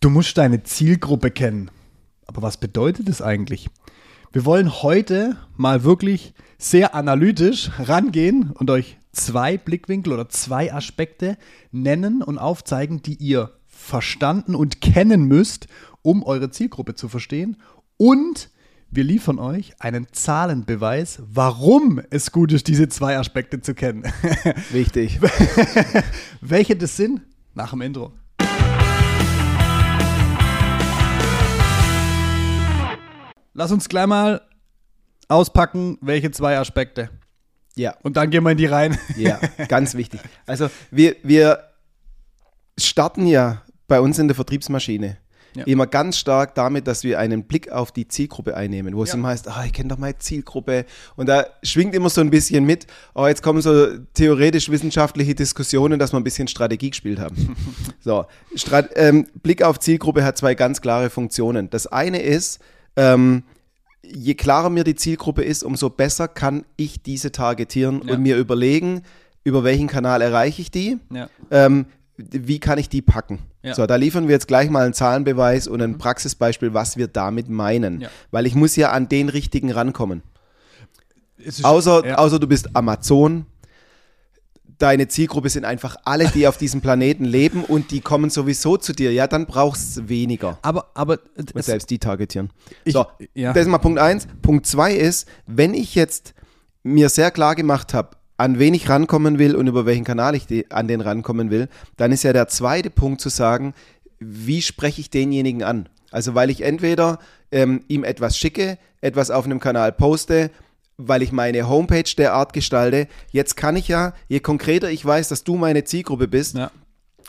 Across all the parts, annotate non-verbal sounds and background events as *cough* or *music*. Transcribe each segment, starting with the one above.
Du musst deine Zielgruppe kennen. Aber was bedeutet das eigentlich? Wir wollen heute mal wirklich sehr analytisch rangehen und euch zwei Blickwinkel oder zwei Aspekte nennen und aufzeigen, die ihr verstanden und kennen müsst, um eure Zielgruppe zu verstehen. Und wir liefern euch einen Zahlenbeweis, warum es gut ist, diese zwei Aspekte zu kennen. Wichtig. *laughs* Welche das sind? Nach dem Intro. Lass uns gleich mal auspacken, welche zwei Aspekte. Ja. Und dann gehen wir in die rein. Ja, *laughs* ganz wichtig. Also wir, wir starten ja bei uns in der Vertriebsmaschine ja. immer ganz stark damit, dass wir einen Blick auf die Zielgruppe einnehmen, wo es immer heißt, ah, ich kenne doch meine Zielgruppe. Und da schwingt immer so ein bisschen mit, oh, jetzt kommen so theoretisch-wissenschaftliche Diskussionen, dass wir ein bisschen Strategie gespielt haben. *laughs* so, Strat ähm, Blick auf Zielgruppe hat zwei ganz klare Funktionen. Das eine ist, ähm, je klarer mir die Zielgruppe ist, umso besser kann ich diese targetieren ja. und mir überlegen, über welchen Kanal erreiche ich die, ja. ähm, wie kann ich die packen. Ja. So, da liefern wir jetzt gleich mal einen Zahlenbeweis und ein mhm. Praxisbeispiel, was wir damit meinen. Weil ich muss ja an den richtigen rankommen. Außer, außer du bist Amazon, deine Zielgruppe sind einfach alle, die auf diesem Planeten leben und die kommen sowieso zu dir, ja, dann brauchst du weniger. Aber, aber und selbst die targetieren. Ich, so, ja. das ist mal Punkt eins. Punkt zwei ist, wenn ich jetzt mir sehr klar gemacht habe, an wen ich rankommen will und über welchen Kanal ich die, an den rankommen will, dann ist ja der zweite Punkt zu sagen, wie spreche ich denjenigen an? Also weil ich entweder ähm, ihm etwas schicke, etwas auf einem Kanal poste weil ich meine Homepage derart gestalte. Jetzt kann ich ja, je konkreter ich weiß, dass du meine Zielgruppe bist, ja.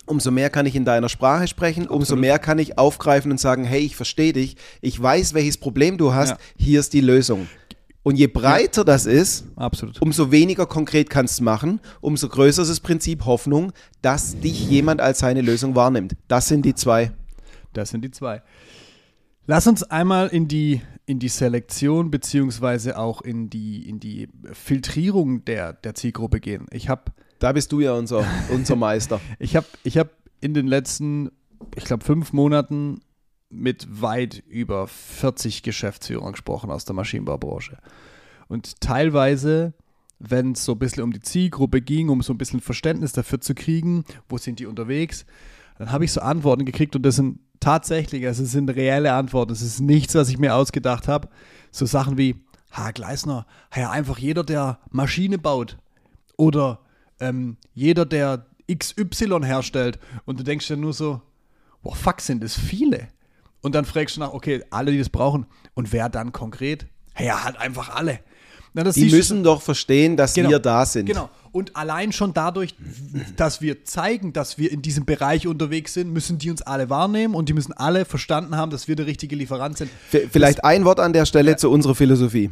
umso mehr kann ich in deiner Sprache sprechen, Absolut. umso mehr kann ich aufgreifen und sagen, hey, ich verstehe dich, ich weiß, welches Problem du hast, ja. hier ist die Lösung. Und je breiter ja. das ist, Absolut. umso weniger konkret kannst du machen, umso größer ist das Prinzip Hoffnung, dass dich jemand als seine Lösung wahrnimmt. Das sind die zwei. Das sind die zwei. Lass uns einmal in die, in die Selektion beziehungsweise auch in die, in die Filtrierung der, der Zielgruppe gehen. Ich habe. Da bist du ja unser, unser Meister. *laughs* ich habe ich hab in den letzten, ich glaube, fünf Monaten mit weit über 40 Geschäftsführern gesprochen aus der Maschinenbaubranche. Und teilweise, wenn es so ein bisschen um die Zielgruppe ging, um so ein bisschen Verständnis dafür zu kriegen, wo sind die unterwegs, dann habe ich so Antworten gekriegt und das sind tatsächlich, also es sind reelle Antworten. Es ist nichts, was ich mir ausgedacht habe. So Sachen wie, ha, Gleisner, ja, einfach jeder, der Maschine baut oder ähm, jeder, der XY herstellt und du denkst dir nur so, boah, fuck, sind das viele. Und dann fragst du nach, okay, alle, die das brauchen. Und wer dann konkret? Ja, halt einfach alle. Na, die müssen doch verstehen, dass genau, wir da sind. Genau. Und allein schon dadurch, dass wir zeigen, dass wir in diesem Bereich unterwegs sind, müssen die uns alle wahrnehmen und die müssen alle verstanden haben, dass wir der richtige Lieferant sind. Vielleicht das, ein Wort an der Stelle ja. zu unserer Philosophie.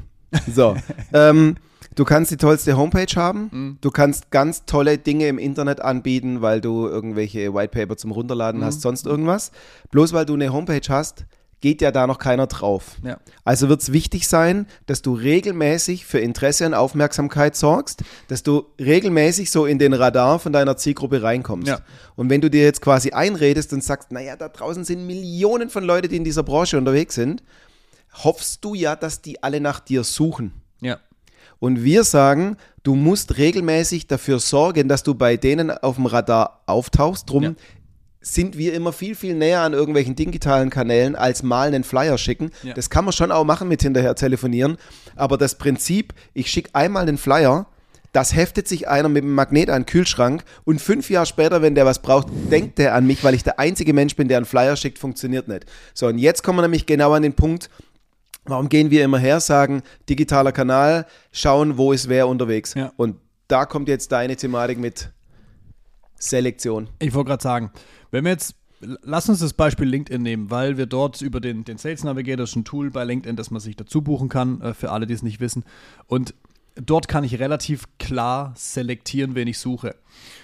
So. *laughs* ähm, du kannst die tollste Homepage haben. Mhm. Du kannst ganz tolle Dinge im Internet anbieten, weil du irgendwelche Whitepaper zum Runterladen mhm. hast, sonst irgendwas. Bloß weil du eine Homepage hast, geht ja da noch keiner drauf. Ja. Also wird es wichtig sein, dass du regelmäßig für Interesse und Aufmerksamkeit sorgst, dass du regelmäßig so in den Radar von deiner Zielgruppe reinkommst. Ja. Und wenn du dir jetzt quasi einredest und sagst, naja, da draußen sind Millionen von Leuten, die in dieser Branche unterwegs sind, hoffst du ja, dass die alle nach dir suchen. Ja. Und wir sagen, du musst regelmäßig dafür sorgen, dass du bei denen auf dem Radar auftauchst. Drum ja sind wir immer viel, viel näher an irgendwelchen digitalen Kanälen als mal einen Flyer schicken. Ja. Das kann man schon auch machen mit hinterher telefonieren. Aber das Prinzip, ich schicke einmal einen Flyer, das heftet sich einer mit dem Magnet an den Kühlschrank und fünf Jahre später, wenn der was braucht, denkt der an mich, weil ich der einzige Mensch bin, der einen Flyer schickt, funktioniert nicht. So, und jetzt kommen wir nämlich genau an den Punkt, warum gehen wir immer her, sagen, digitaler Kanal, schauen, wo ist wer unterwegs. Ja. Und da kommt jetzt deine Thematik mit Selektion. Ich wollte gerade sagen, wenn wir jetzt, lass uns das Beispiel LinkedIn nehmen, weil wir dort über den, den Sales Navigator, das ist ein Tool bei LinkedIn, das man sich dazu buchen kann, äh, für alle, die es nicht wissen. Und dort kann ich relativ klar selektieren, wen ich suche.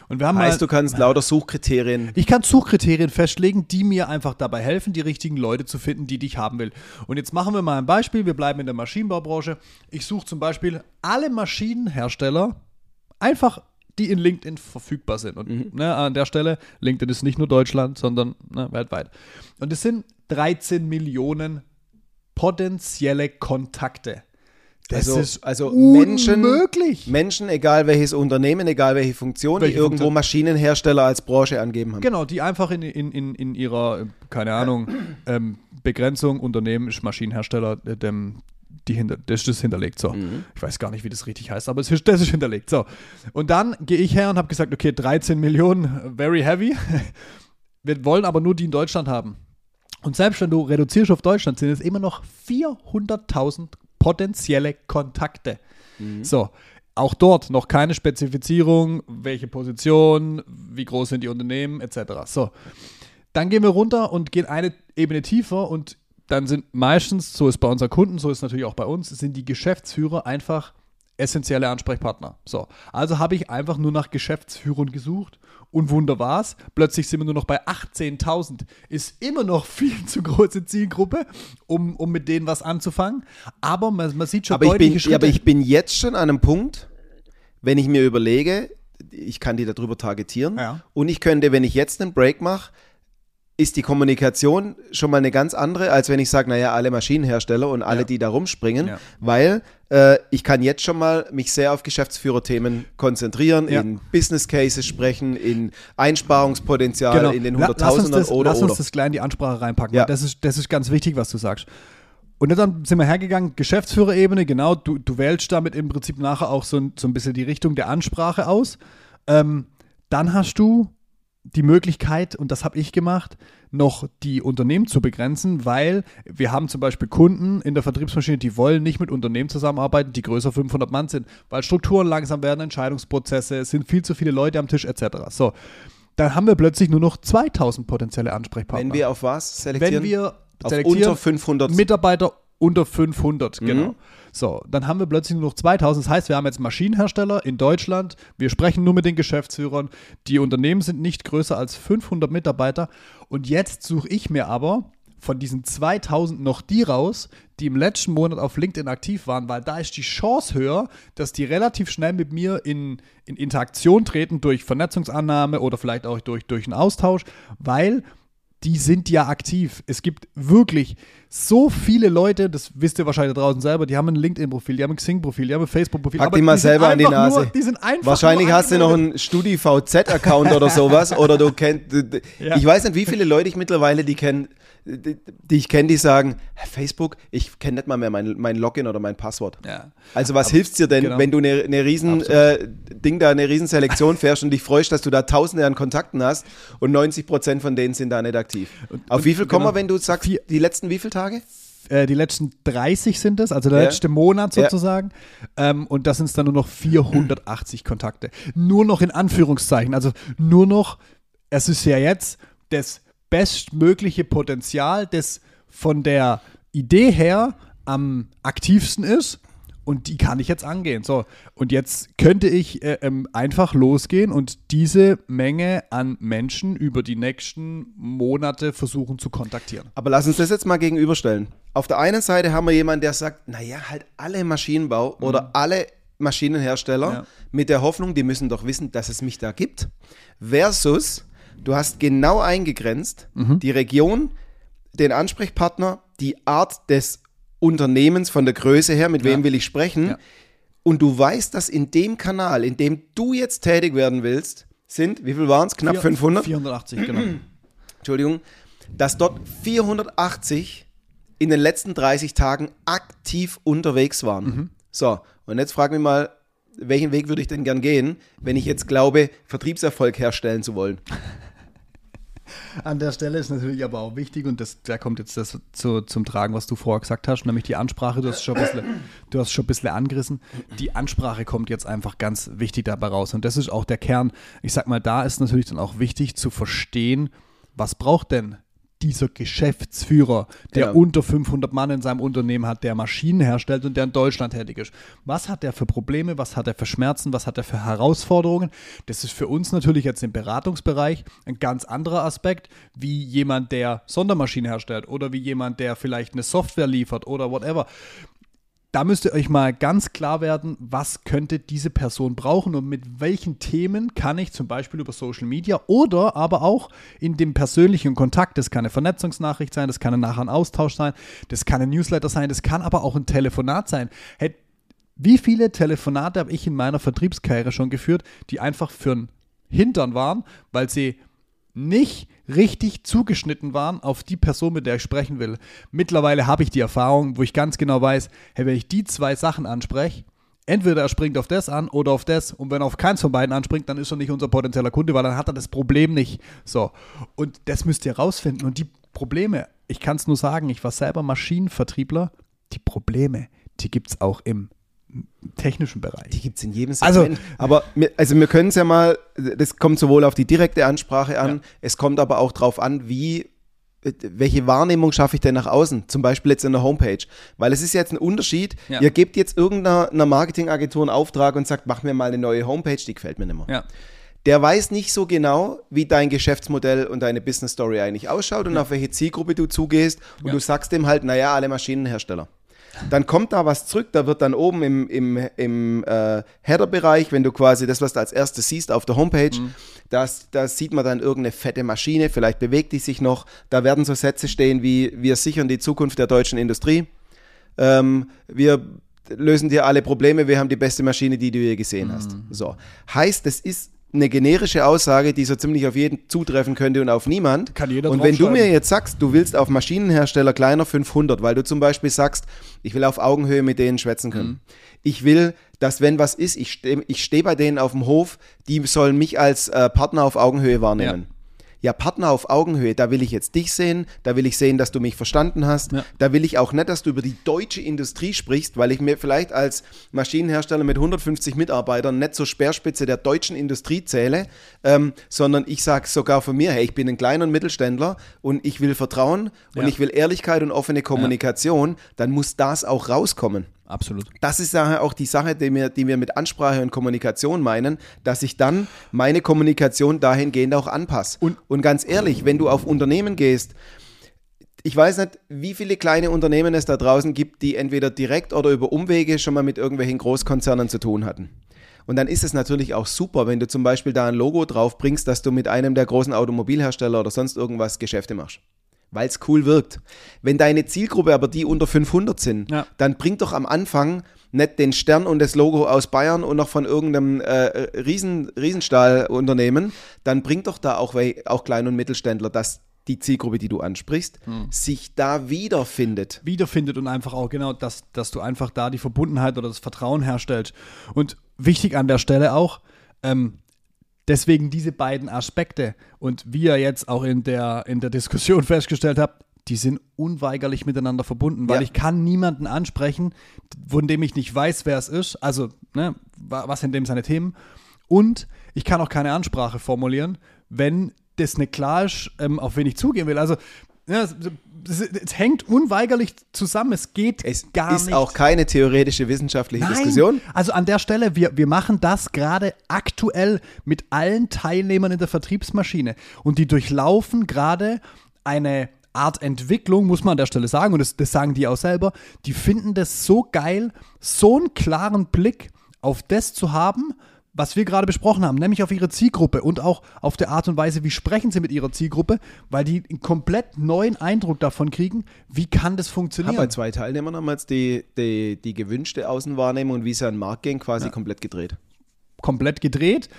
Und wir haben heißt, mal, du kannst lauter Suchkriterien. Ich kann Suchkriterien festlegen, die mir einfach dabei helfen, die richtigen Leute zu finden, die dich haben will. Und jetzt machen wir mal ein Beispiel. Wir bleiben in der Maschinenbaubranche. Ich suche zum Beispiel alle Maschinenhersteller einfach die in LinkedIn verfügbar sind. Und Mhm. ne, an der Stelle, LinkedIn ist nicht nur Deutschland, sondern ne, weltweit. Und es sind 13 Millionen potenzielle Kontakte. Das Also- ist also Menschen- unmöglich. Menschen, egal welches Unternehmen, egal welche Funktion, Welche die irgendwo Funktion? Maschinenhersteller als Branche angeben haben. Genau, die einfach in, in, in, in ihrer, äh, keine Ahnung, ähm, Begrenzung, Unternehmen ist Maschinenhersteller, äh, dem, die hinter, das ist hinterlegt. So. Ich weiß gar nicht, wie das richtig heißt, aber es ist, das ist hinterlegt. So. Und dann gehe ich her und habe gesagt, okay, 13 Millionen, very heavy. *laughs* Wir wollen aber nur die in Deutschland haben. Und selbst wenn du reduzierst auf Deutschland, sind es immer noch 400.000 potenzielle Kontakte. So, auch dort noch keine Spezifizierung, welche Position, wie groß sind die Unternehmen, etc. So, dann gehen wir runter und gehen eine Ebene tiefer und dann sind meistens, so ist bei unseren Kunden, so ist natürlich auch bei uns, sind die Geschäftsführer einfach essentielle Ansprechpartner. So, also habe ich einfach nur nach Geschäftsführern gesucht und wunder war's, plötzlich sind wir nur noch bei 18.000. Ist immer noch viel *laughs* zu große Zielgruppe, um, um mit denen was anzufangen, aber man, man sieht schon Aber ich, bin, deutliche ja, aber Schritte. ich bin jetzt schon an einem Punkt, wenn ich mir überlege, ich kann die darüber targetieren Ja. und ich könnte, wenn ich jetzt einen Break mache, ist die Kommunikation schon mal eine ganz andere, als wenn ich sage, naja, alle Maschinenhersteller und alle, Ja. die da rumspringen, Ja. weil äh, ich kann jetzt schon mal mich sehr auf Geschäftsführerthemen konzentrieren, Ja. in Business Cases sprechen, in Einsparungspotenzial in den Genau. Uns Hunderttausendern das, oder lass uns das gleich in die Ansprache reinpacken, Ja. das ist, das ist ganz wichtig, was du sagst. Und dann sind wir hergegangen, Geschäftsführerebene, genau, du, du wählst damit im Prinzip nachher auch so ein, so ein bisschen die Richtung der Ansprache aus. Ähm, dann hast du die Möglichkeit, und das habe ich gemacht, noch die Unternehmen zu begrenzen, weil wir haben zum Beispiel Kunden in der Vertriebsmaschine, die wollen nicht mit Unternehmen zusammenarbeiten, die größer 500 Mann sind, weil Strukturen langsam werden, Entscheidungsprozesse, es sind viel zu viele Leute am Tisch etc. So, dann haben wir plötzlich nur noch 2000 potenzielle Ansprechpartner. wenn wir auf was selektieren? Wenn wir auf unter 500 Mitarbeiter unter 500, Mhm. genau. So, dann haben wir plötzlich nur noch 2000. Das heißt, wir haben jetzt Maschinenhersteller in Deutschland. Wir sprechen nur mit den Geschäftsführern. Die Unternehmen sind nicht größer als 500 Mitarbeiter. Und jetzt suche ich mir aber von diesen 2000 noch die raus, die im letzten Monat auf LinkedIn aktiv waren, weil da ist die Chance höher, dass die relativ schnell mit mir in, in Interaktion treten durch Vernetzungsannahme oder vielleicht auch durch, durch einen Austausch, weil die sind ja aktiv. Es gibt wirklich so viele Leute, das wisst ihr wahrscheinlich draußen selber, die haben ein LinkedIn-Profil, die haben ein Xing-Profil, die haben ein Facebook-Profil. Pack die mal sind selber an die Nase. Nur, die sind einfach Wahrscheinlich hast du noch einen StudiVZ-Account oder sowas. Oder du kennst. *laughs* Ja. Ich weiß nicht, wie viele Leute ich mittlerweile die kennen, die, die ich kenne, die sagen: "Hä, Facebook, ich kenne nicht mal mehr mein, mein Login oder mein Passwort. Ja. Also was hilft's dir denn, genau. wenn du eine, eine riesen äh, Ding da, eine riesen Selektion *laughs* fährst und dich freust, dass du da Tausende an Kontakten hast und 90 Prozent von denen sind da nicht aktiv. Auf und wie viel kommen genau. wir, wenn du sagst, Vier- die letzten wie viele Tage? Äh, die letzten 30 sind es, also der Ja. letzte Monat Ja. sozusagen. Ähm, und das sind dann nur noch 480 *clears throat* Kontakte. Nur noch in Anführungszeichen. Also nur noch, es ist ja jetzt das bestmögliche Potenzial, das von der Idee her am aktivsten ist. Und die kann ich jetzt angehen. So, und jetzt könnte ich äh, ähm, einfach losgehen und diese Menge an Menschen über die nächsten Monate versuchen zu kontaktieren. Aber lass uns das jetzt mal gegenüberstellen. Auf der einen Seite haben wir jemanden, der sagt, naja, halt alle Maschinenbau oder alle Maschinenhersteller Ja. mit der Hoffnung, die müssen doch wissen, dass es mich da gibt. Versus, du hast genau eingegrenzt die Region, den Ansprechpartner, die Art des Unternehmens von der Größe her, mit wem Ja. will ich sprechen. Ja. Und du weißt, dass in dem Kanal, in dem du jetzt tätig werden willst, sind, wie viel waren es? Knapp Vier- 500? 480, genau. *clears throat* Entschuldigung, dass dort 480 in den letzten 30 Tagen aktiv unterwegs waren. Mhm. So, und jetzt frag mich mal, welchen Weg würde ich denn gern gehen, wenn ich jetzt glaube, Vertriebserfolg herstellen zu wollen? An der Stelle ist natürlich aber auch wichtig, und das, da kommt jetzt das zu, zum Tragen, was du vorher gesagt hast, nämlich die Ansprache. Du hast schon ein bisschen, du hast schon ein bisschen angerissen. Die Ansprache kommt jetzt einfach ganz wichtig dabei raus. Und das ist auch der Kern. Ich sag mal, da ist natürlich dann auch wichtig zu verstehen, was braucht denn dieser Geschäftsführer, der Genau. unter 500 Mann in seinem Unternehmen hat, der Maschinen herstellt und der in Deutschland tätig ist. Was hat er für Probleme? Was hat er für Schmerzen? Was hat er für Herausforderungen? Das ist für uns natürlich jetzt im Beratungsbereich ein ganz anderer Aspekt, wie jemand, der Sondermaschinen herstellt oder wie jemand, der vielleicht eine Software liefert oder whatever. Da müsst ihr euch mal ganz klar werden, was könnte diese Person brauchen und mit welchen Themen kann ich zum Beispiel über Social Media oder aber auch in dem persönlichen Kontakt, das kann eine Vernetzungsnachricht sein, das kann nachher ein Austausch sein, das kann ein Newsletter sein, das kann aber auch ein Telefonat sein. Hey, wie viele Telefonate habe ich in meiner Vertriebskarriere schon geführt, die einfach für ein Hintern waren, weil sie nicht richtig zugeschnitten waren auf die Person, mit der ich sprechen will. Mittlerweile habe ich die Erfahrung, wo ich ganz genau weiß, hey, wenn ich die zwei Sachen anspreche, entweder er springt auf das an oder auf das und wenn er auf keins von beiden anspringt, dann ist er nicht unser potenzieller Kunde, weil dann hat er das Problem nicht. So. Und das müsst ihr rausfinden. Und die Probleme, ich kann es nur sagen, ich war selber Maschinenvertriebler, die Probleme, die gibt es auch im technischen Bereich. Die gibt es in jedem Also- Segment. aber wir, also wir können es ja mal, das kommt sowohl auf die direkte Ansprache an, Ja. es kommt aber auch darauf an, wie welche Wahrnehmung schaffe ich denn nach außen? Zum Beispiel jetzt in der Homepage. Weil es ist jetzt ein Unterschied. Ja. Ihr gebt jetzt irgendeiner einer Marketingagentur einen Auftrag und sagt, mach mir mal eine neue Homepage, die gefällt mir nicht mehr. Ja. Der weiß nicht so genau, wie dein Geschäftsmodell und deine Business Story eigentlich ausschaut und auf welche Zielgruppe du zugehst. Und Ja. du sagst dem halt, naja, alle Maschinenhersteller. Dann kommt da was zurück, da wird dann oben im, im, im äh, Header-Bereich, wenn du quasi das, was du als erstes siehst auf der Homepage, Mhm. das, da sieht man dann irgendeine fette Maschine, vielleicht bewegt die sich noch. Da werden so Sätze stehen wie, wir sichern die Zukunft der deutschen Industrie. Ähm, wir lösen dir alle Probleme, wir haben die beste Maschine, die du je gesehen hast. Mhm. So. Heißt, das ist eine generische Aussage, die so ziemlich auf jeden zutreffen könnte und auf niemand. Kann jeder und wenn du mir jetzt sagst, du willst auf Maschinenhersteller kleiner 500, weil du zum Beispiel sagst, ich will auf Augenhöhe mit denen schwätzen können. Mhm. Ich will, dass wenn was ist, ich stehe ich steh bei denen auf dem Hof, die sollen mich als äh, Partner auf Augenhöhe wahrnehmen. Ja. Partner auf Augenhöhe, da will ich jetzt dich sehen, da will ich sehen, dass du mich verstanden hast, Ja. da will ich auch nicht, dass du über die deutsche Industrie sprichst, weil ich mir vielleicht als Maschinenhersteller mit 150 Mitarbeitern nicht zur Speerspitze der deutschen Industrie zähle, ähm, sondern ich sage sogar von mir, hey, ich bin ein kleiner Mittelständler und ich will Vertrauen und Ja. ich will Ehrlichkeit und offene Kommunikation, dann muss das auch rauskommen. Absolut. Das ist auch die Sache, die wir, die wir mit Ansprache und Kommunikation meinen, dass ich dann meine Kommunikation dahingehend auch anpasse. Und- und ganz ehrlich, wenn du auf Unternehmen gehst, ich weiß nicht, wie viele kleine Unternehmen es da draußen gibt, die entweder direkt oder über Umwege schon mal mit irgendwelchen Großkonzernen zu tun hatten. Und dann ist es natürlich auch super, wenn du zum Beispiel da ein Logo drauf bringst, dass du mit einem der großen Automobilhersteller oder sonst irgendwas Geschäfte machst. Weil es cool wirkt. Wenn deine Zielgruppe aber die unter 500 sind, Ja. dann bring doch am Anfang nicht den Stern und das Logo aus Bayern und noch von irgendeinem äh, Riesen, Riesenstahlunternehmen, dann bring doch da auch, auch Klein- und Mittelständler, dass die Zielgruppe, die du ansprichst, Hm. sich da wiederfindet. wiederfindet und einfach auch genau, dass, dass du einfach da die Verbundenheit oder das Vertrauen herstellst. Und wichtig an der Stelle auch, ähm, deswegen diese beiden Aspekte und wie ihr jetzt auch in der, in der Diskussion *laughs* festgestellt habt, die sind unweigerlich miteinander verbunden, weil Ja. ich kann niemanden ansprechen, von dem ich nicht weiß, wer es ist, also ne, wa- was sind dem seine Themen und ich kann auch keine Ansprache formulieren, wenn das nicht klar ist, ähm, auf wen ich zugehen will. Also ja, es, es, es hängt unweigerlich zusammen, es geht Es gar ist nicht. auch keine theoretische wissenschaftliche Nein. Diskussion. Also an der Stelle, wir, wir machen das gerade aktuell mit allen Teilnehmern in der Vertriebsmaschine. Und die durchlaufen gerade eine Art Entwicklung, muss man an der Stelle sagen, und das, das sagen die auch selber, die finden das so geil, so einen klaren Blick auf das zu haben, was wir gerade besprochen haben, nämlich auf ihre Zielgruppe und auch auf der Art und Weise, wie sprechen sie mit ihrer Zielgruppe, weil die einen komplett neuen Eindruck davon kriegen, wie kann das Ich funktionieren. bei zwei Teilnehmern damals die, die, die gewünschte Außenwahrnehmung und wie sie an den Markt gehen, quasi komplett gedreht. komplett gedreht,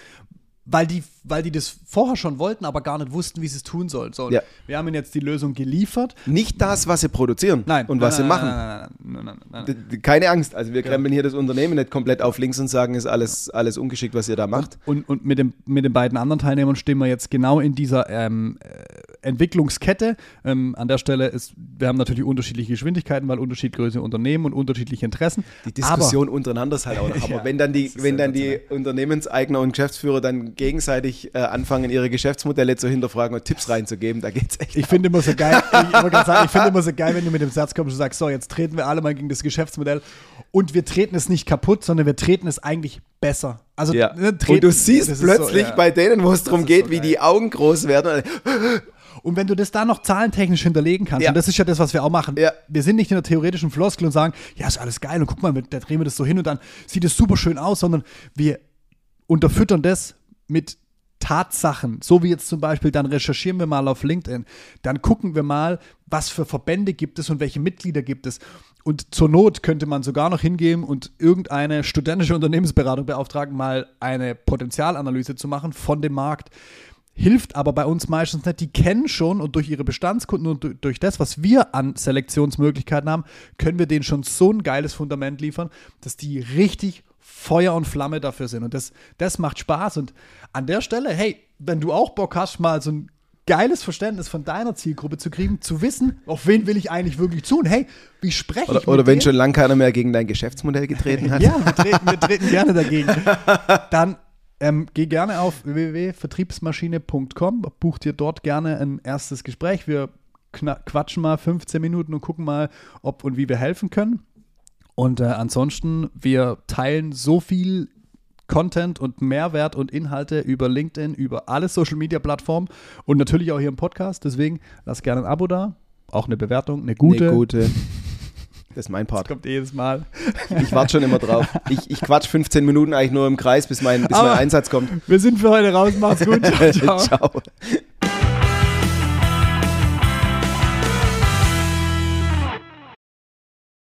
weil die, weil die das vorher schon wollten, aber gar nicht wussten, wie sie es tun sollen. So, Ja. Wir haben ihnen jetzt die Lösung geliefert. Nicht das, was sie produzieren Nein. und nein, was nein, sie machen. Nein, nein, nein, nein, Keine Angst, also wir krempeln hier das Unternehmen nicht komplett auf links und sagen, ist alles, alles ungeschickt, was ihr da macht. Und, und mit, dem, mit den beiden anderen Teilnehmern stehen wir jetzt genau in dieser ähm, äh, Entwicklungskette. Ähm, an der Stelle ist, wir haben natürlich unterschiedliche Geschwindigkeiten, weil unterschiedliche Unternehmen und unterschiedliche Interessen. Die Diskussion untereinander ist halt auch noch. *laughs* Aber Ja, wenn dann die, wenn dann die Unternehmenseigner und Geschäftsführer dann gegenseitig äh, anfangen, ihre Geschäftsmodelle zu hinterfragen und Tipps reinzugeben, da geht's echt. Ich finde immer so geil, ich, sagen, ich finde immer so geil, wenn du mit dem Satz kommst und sagst, so, jetzt treten wir alle mal gegen das Geschäftsmodell und wir treten es nicht kaputt, sondern wir treten es eigentlich besser. Also, Ja. ne, treten, und du siehst plötzlich so, ja. bei denen, wo es darum geht, so wie die Augen groß werden. Und wenn du das da noch zahlentechnisch hinterlegen kannst, Ja. und das ist ja das, was wir auch machen, Ja. wir sind nicht in der theoretischen Floskel und sagen, ja, ist alles geil und guck mal, da drehen wir das so hin und dann sieht es super schön aus, sondern wir unterfüttern das mit Tatsachen, so wie jetzt zum Beispiel, dann recherchieren wir mal auf LinkedIn, dann gucken wir mal, was für Verbände gibt es und welche Mitglieder gibt es. Und zur Not könnte man sogar noch hingehen und irgendeine studentische Unternehmensberatung beauftragen, mal eine Potenzialanalyse zu machen von dem Markt. Hilft aber bei uns meistens nicht. Die kennen schon und durch ihre Bestandskunden und du- durch das, was wir an Selektionsmöglichkeiten haben, können wir denen schon so ein geiles Fundament liefern, dass die richtig Feuer und Flamme dafür sind. Und das, das macht Spaß. Und an der Stelle, hey, wenn du auch Bock hast, mal so ein geiles Verständnis von deiner Zielgruppe zu kriegen, zu wissen, auf wen will ich eigentlich wirklich zu und hey, wie spreche ich Oder, mit oder wenn denen? schon lang keiner mehr gegen dein Geschäftsmodell getreten hat. Ja, wir treten, wir treten gerne dagegen. Dann ähm, geh gerne auf www.vertriebsmaschine.com, buch dir dort gerne ein erstes Gespräch. Wir quatschen mal 15 Minuten und gucken mal, ob und wie wir helfen können. Und äh, ansonsten, wir teilen so viel Content und Mehrwert und Inhalte über LinkedIn, über alle Social Media Plattformen und natürlich auch hier im Podcast. Deswegen lass gerne ein Abo da, auch eine Bewertung, eine gute. Eine gute. Das ist mein Part. Kommt jedes Mal. Ich warte schon immer drauf. Ich, ich quatsch 15 Minuten eigentlich nur im Kreis, bis mein, bis Aber- mein Einsatz kommt. Wir sind für heute raus. Macht's gut. *laughs* Ciao. ciao. Ciao.